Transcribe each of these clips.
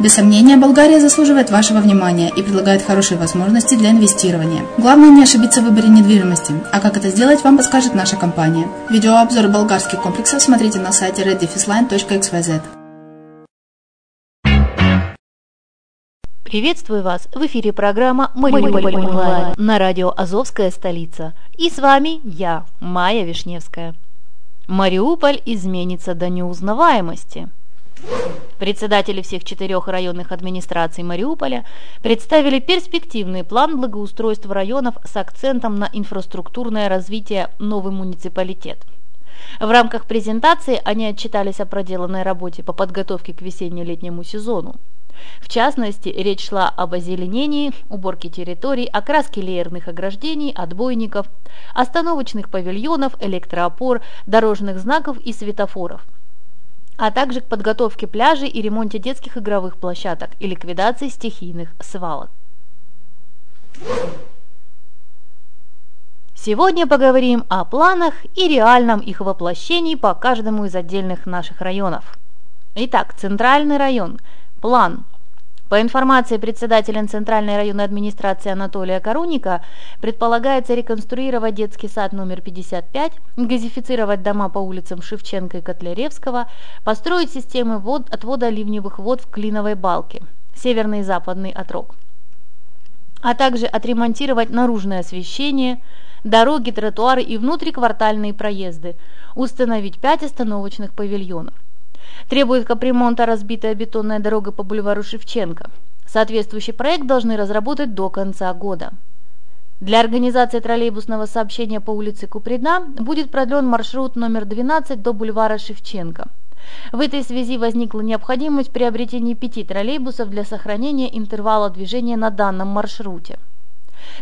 Без сомнения, Болгария заслуживает вашего внимания и предлагает хорошие возможности для инвестирования. Главное не ошибиться в выборе недвижимости, а как это сделать, вам подскажет наша компания. Видеообзор болгарских комплексов смотрите на сайте reddefisline.xyz. Приветствую вас! В эфире программа «Мариуполь онлайн» на радио «Азовская столица». И с вами я, Майя Вишневская. Мариуполь изменится до неузнаваемости. Председатели всех четырех районных администраций Мариуполя представили перспективный план благоустройства районов с акцентом на инфраструктурное развитие новый муниципалитет. В рамках презентации они отчитались о проделанной работе по подготовке к весенне-летнему сезону. В частности, речь шла об озеленении, уборке территорий, окраске леерных ограждений, отбойников, остановочных павильонов, электроопор, дорожных знаков и светофоров – а также к подготовке пляжей и ремонте детских игровых площадок и ликвидации стихийных свалок. Сегодня поговорим о планах и реальном их воплощении по каждому из отдельных наших районов. Итак, Центральный район. План по информации председателя Центральной районной администрации Анатолия Коруника, предполагается реконструировать детский сад номер 55, газифицировать дома по улицам Шевченко и Котляревского, построить системы вод, отвода ливневых вод в Клиновой балке, северный и западный отрог, а также отремонтировать наружное освещение, дороги, тротуары и внутриквартальные проезды, установить 5 остановочных павильонов. Требует капремонта разбитая бетонная дорога по бульвару Шевченко. Соответствующий проект должны разработать до конца года. Для организации троллейбусного сообщения по улице Куприна будет продлен маршрут номер 12 до бульвара Шевченко. В этой связи возникла необходимость приобретения пяти троллейбусов для сохранения интервала движения на данном маршруте.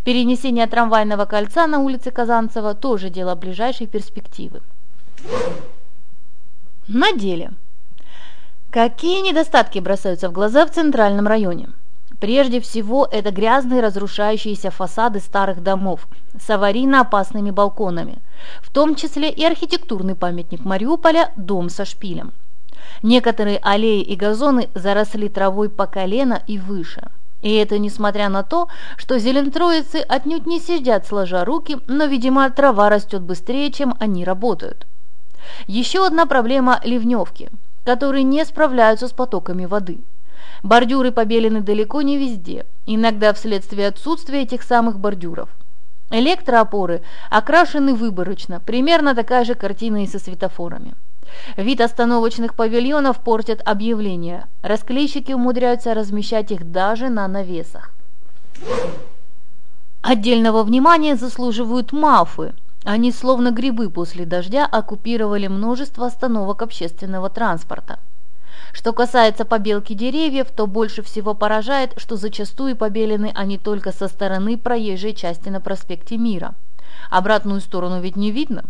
Перенесение трамвайного кольца на улице Казанцева тоже дело ближайшей перспективы. На деле. Какие недостатки бросаются в глаза в центральном районе? Прежде всего, это грязные разрушающиеся фасады старых домов с аварийно опасными балконами, в том числе и архитектурный памятник Мариуполя «Дом со шпилем». Некоторые аллеи и газоны заросли травой по колено и выше. И это несмотря на то, что зелентроицы отнюдь не сидят сложа руки, но, видимо, трава растет быстрее, чем они работают. Еще одна проблема – ливневки – которые не справляются с потоками воды. Бордюры побелены далеко не везде, иногда вследствие отсутствия этих самых бордюров. Электроопоры окрашены выборочно, примерно такая же картина и со светофорами. Вид остановочных павильонов портят объявления. Расклейщики умудряются размещать их даже на навесах. Отдельного внимания заслуживают мафы, они, словно грибы после дождя, оккупировали множество остановок общественного транспорта. Что касается побелки деревьев, то больше всего поражает, что зачастую побелены они только со стороны проезжей части на проспекте Мира. Обратную сторону ведь не видно.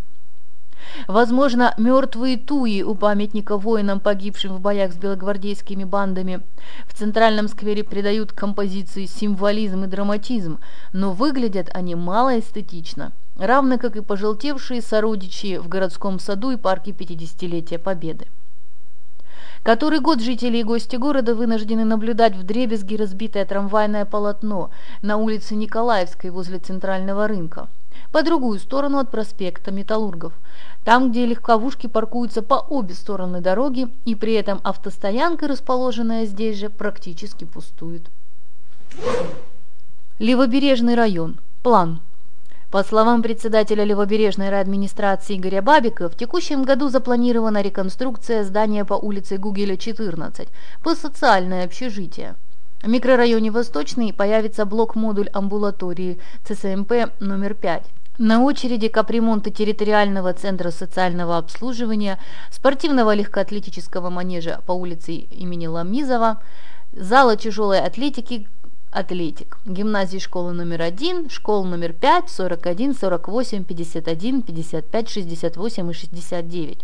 Возможно, мертвые туи у памятника воинам, погибшим в боях с белогвардейскими бандами, в центральном сквере придают композиции символизм и драматизм, но выглядят они мало эстетично – равно как и пожелтевшие сородичи в городском саду и парке 50-летия Победы. Который год жители и гости города вынуждены наблюдать в дребезги разбитое трамвайное полотно на улице Николаевской возле центрального рынка, по другую сторону от проспекта Металлургов, там, где легковушки паркуются по обе стороны дороги, и при этом автостоянка, расположенная здесь же, практически пустует. Левобережный район. План. По словам председателя Левобережной райадминистрации Игоря Бабика, в текущем году запланирована реконструкция здания по улице Гугеля, 14, по социальное общежитие. В микрорайоне Восточный появится блок-модуль амбулатории ЦСМП номер 5. На очереди капремонты территориального центра социального обслуживания, спортивного легкоатлетического манежа по улице имени Ламизова, зала тяжелой атлетики Атлетик. Гимназии школы номер 1, школ номер 5, 41, 48, 51, 55, 68 и 69.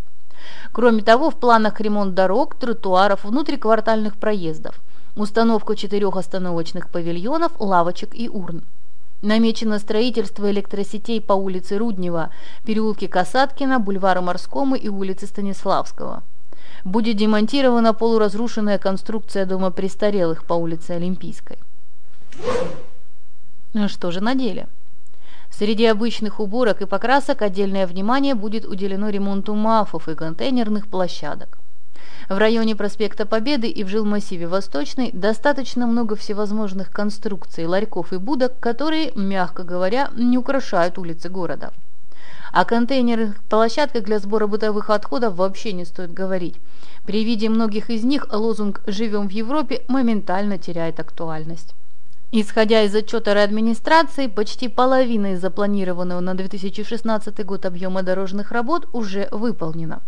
Кроме того, в планах ремонт дорог, тротуаров, внутриквартальных проездов, установка четырех остановочных павильонов, лавочек и урн. Намечено строительство электросетей по улице Руднева, переулке Касаткина, бульвару Морскому и улице Станиславского. Будет демонтирована полуразрушенная конструкция дома престарелых по улице Олимпийской. Ну что же на деле? Среди обычных уборок и покрасок отдельное внимание будет уделено ремонту мафов и контейнерных площадок. В районе проспекта Победы и в жилмассиве Восточный достаточно много всевозможных конструкций, ларьков и будок, которые, мягко говоря, не украшают улицы города. О контейнерных площадках для сбора бытовых отходов вообще не стоит говорить. При виде многих из них лозунг «Живем в Европе» моментально теряет актуальность. Исходя из отчета администрации, почти половина из запланированного на 2016 год объема дорожных работ уже выполнена.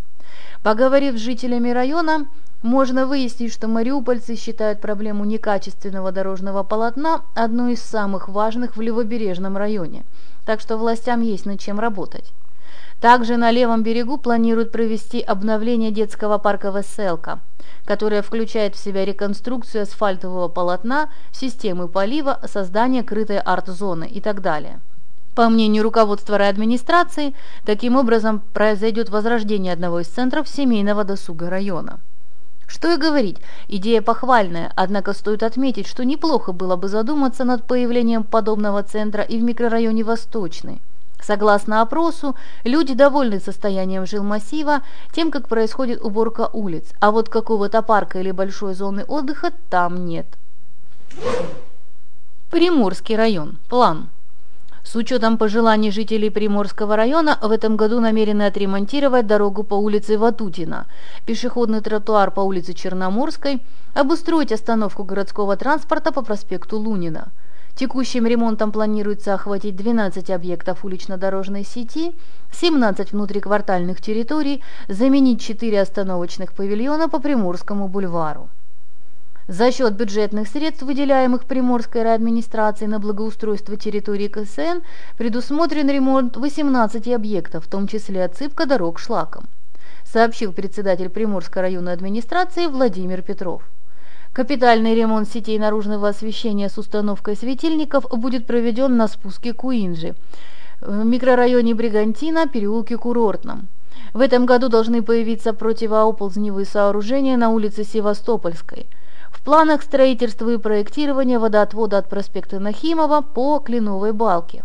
Поговорив с жителями района, можно выяснить, что мариупольцы считают проблему некачественного дорожного полотна одной из самых важных в левобережном районе, так что властям есть над чем работать. Также на левом берегу планируют провести обновление детского парка «Веселка», которое включает в себя реконструкцию асфальтового полотна, системы полива, создание крытой арт-зоны и так далее. По мнению руководства райадминистрации, таким образом произойдет возрождение одного из центров семейного досуга района. Что и говорить, идея похвальная, однако стоит отметить, что неплохо было бы задуматься над появлением подобного центра и в микрорайоне Восточный. Согласно опросу, люди довольны состоянием жилмассива, тем, как происходит уборка улиц, а вот какого-то парка или большой зоны отдыха там нет. Приморский район. План. С учетом пожеланий жителей Приморского района в этом году намерены отремонтировать дорогу по улице Ватутина, пешеходный тротуар по улице Черноморской, обустроить остановку городского транспорта по проспекту Лунина. Текущим ремонтом планируется охватить 12 объектов улично-дорожной сети, 17 внутриквартальных территорий, заменить 4 остановочных павильона по Приморскому бульвару. За счет бюджетных средств, выделяемых Приморской райадминистрацией на благоустройство территории КСН, предусмотрен ремонт 18 объектов, в том числе отсыпка дорог шлаком, сообщил председатель Приморской районной администрации Владимир Петров. Капитальный ремонт сетей наружного освещения с установкой светильников будет проведен на спуске Куинджи в микрорайоне Бригантина, переулке Курортном. В этом году должны появиться противооползневые сооружения на улице Севастопольской – в планах строительства и проектирования водоотвода от проспекта Нахимова по Кленовой балке.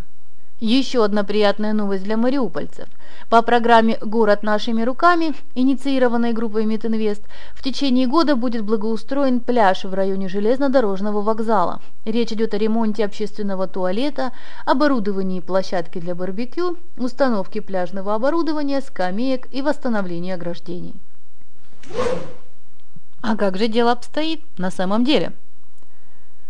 Еще одна приятная новость для мариупольцев. По программе «Город нашими руками», инициированной группой Митинвест, в течение года будет благоустроен пляж в районе железнодорожного вокзала. Речь идет о ремонте общественного туалета, оборудовании площадки для барбекю, установке пляжного оборудования, скамеек и восстановлении ограждений. А как же дело обстоит на самом деле?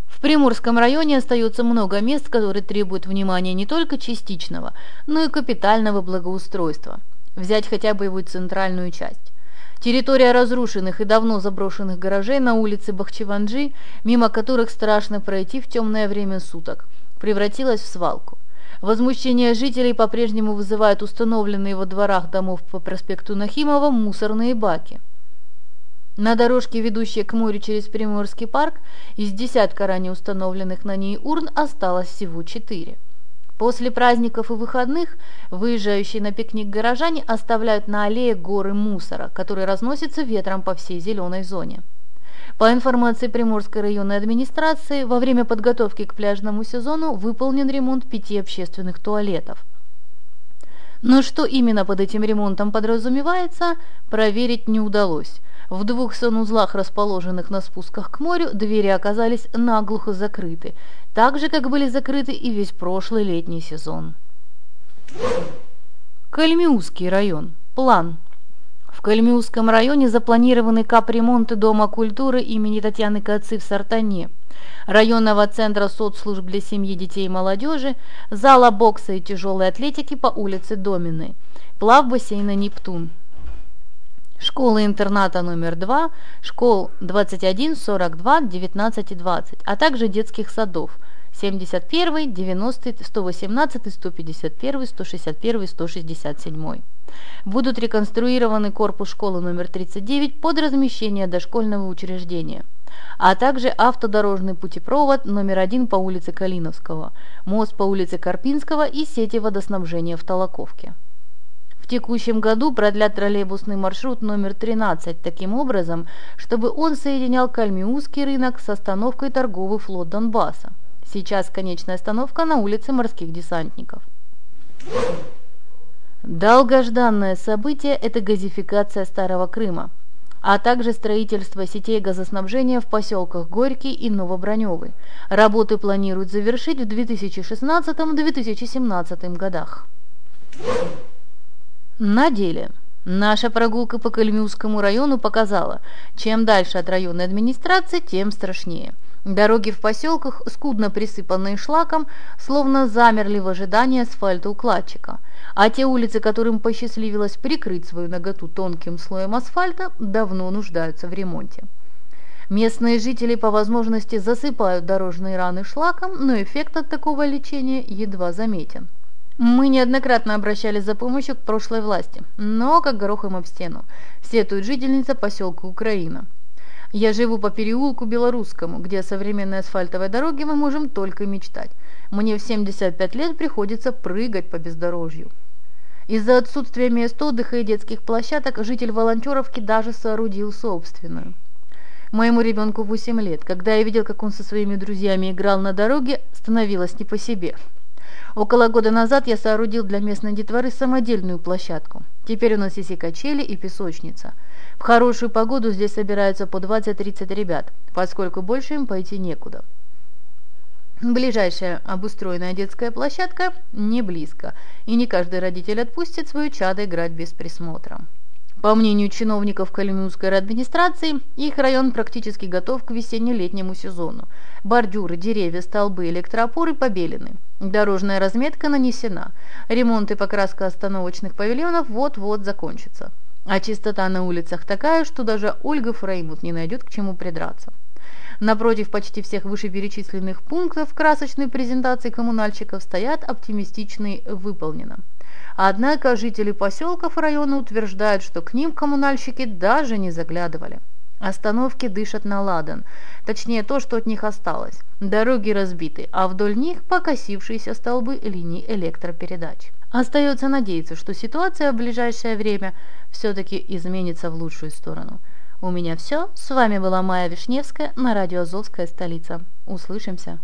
В Приморском районе остается много мест, которые требуют внимания не только частичного, но и капитального благоустройства. Взять хотя бы его центральную часть. Территория разрушенных и давно заброшенных гаражей на улице Бахчеванджи, мимо которых страшно пройти в темное время суток, превратилась в свалку. Возмущение жителей по-прежнему вызывают установленные во дворах домов по проспекту Нахимова мусорные баки. На дорожке, ведущей к морю через Приморский парк, из десятка ранее установленных на ней урн осталось всего четыре. После праздников и выходных выезжающие на пикник горожане оставляют на аллее горы мусора, который разносится ветром по всей зеленой зоне. По информации Приморской районной администрации, во время подготовки к пляжному сезону выполнен ремонт пяти общественных туалетов. Но что именно под этим ремонтом подразумевается, проверить не удалось – в двух санузлах, расположенных на спусках к морю, двери оказались наглухо закрыты, так же, как были закрыты и весь прошлый летний сезон. Кальмиусский район. План. В Кальмиусском районе запланированы капремонты Дома культуры имени Татьяны Кацы в Сартане, районного центра соцслужб для семьи, детей и молодежи, зала бокса и тяжелой атлетики по улице Домины, плав бассейна «Нептун», школы-интерната номер 2, школ 21, 42, 19 и 20, а также детских садов 71, 90, 118, 151, 161, 167. Будут реконструированы корпус школы номер 39 под размещение дошкольного учреждения, а также автодорожный путепровод номер 1 по улице Калиновского, мост по улице Карпинского и сети водоснабжения в Толоковке. В текущем году продлят троллейбусный маршрут номер 13 таким образом, чтобы он соединял Кальмиусский рынок с остановкой торговый флот Донбасса. Сейчас конечная остановка на улице морских десантников. Долгожданное событие – это газификация Старого Крыма, а также строительство сетей газоснабжения в поселках Горький и Новобраневый. Работы планируют завершить в 2016-2017 годах. На деле наша прогулка по Кальмиусскому району показала, чем дальше от районной администрации, тем страшнее. Дороги в поселках, скудно присыпанные шлаком, словно замерли в ожидании асфальтоукладчика, а те улицы, которым посчастливилось прикрыть свою наготу тонким слоем асфальта, давно нуждаются в ремонте. Местные жители по возможности засыпают дорожные раны шлаком, но эффект от такого лечения едва заметен. Мы неоднократно обращались за помощью к прошлой власти, но как горохом об стену, сетует жительница поселка Украина. Я живу по переулку Белорусскому, где о современной асфальтовой дороге мы можем только мечтать. Мне в 75 лет приходится прыгать по бездорожью. Из-за отсутствия мест отдыха и детских площадок житель Волонтеровки даже соорудил собственную. Моему ребенку 8 лет. Когда я видел, как он со своими друзьями играл на дороге, становилось не по себе. Около года назад я соорудил для местной детворы самодельную площадку. Теперь у нас есть и качели, и песочница. В хорошую погоду здесь собираются по 20-30 ребят, поскольку больше им пойти некуда. Ближайшая обустроенная детская площадка не близко, и не каждый родитель отпустит свою чадо играть без присмотра. По мнению чиновников Калининской администрации, их район практически готов к весенне-летнему сезону. Бордюры, деревья, столбы, электроопоры побелены. Дорожная разметка нанесена. Ремонт и покраска остановочных павильонов вот-вот закончится. А чистота на улицах такая, что даже Ольга Фреймут не найдет к чему придраться. Напротив почти всех вышеперечисленных пунктов красочной презентации коммунальщиков стоят оптимистичные «выполнено». Однако жители поселков района утверждают, что к ним коммунальщики даже не заглядывали. Остановки дышат на ладан, точнее то, что от них осталось. Дороги разбиты, а вдоль них покосившиеся столбы линий электропередач. Остается надеяться, что ситуация в ближайшее время все-таки изменится в лучшую сторону. У меня все. С вами была Майя Вишневская на радио «Азовская столица». Услышимся.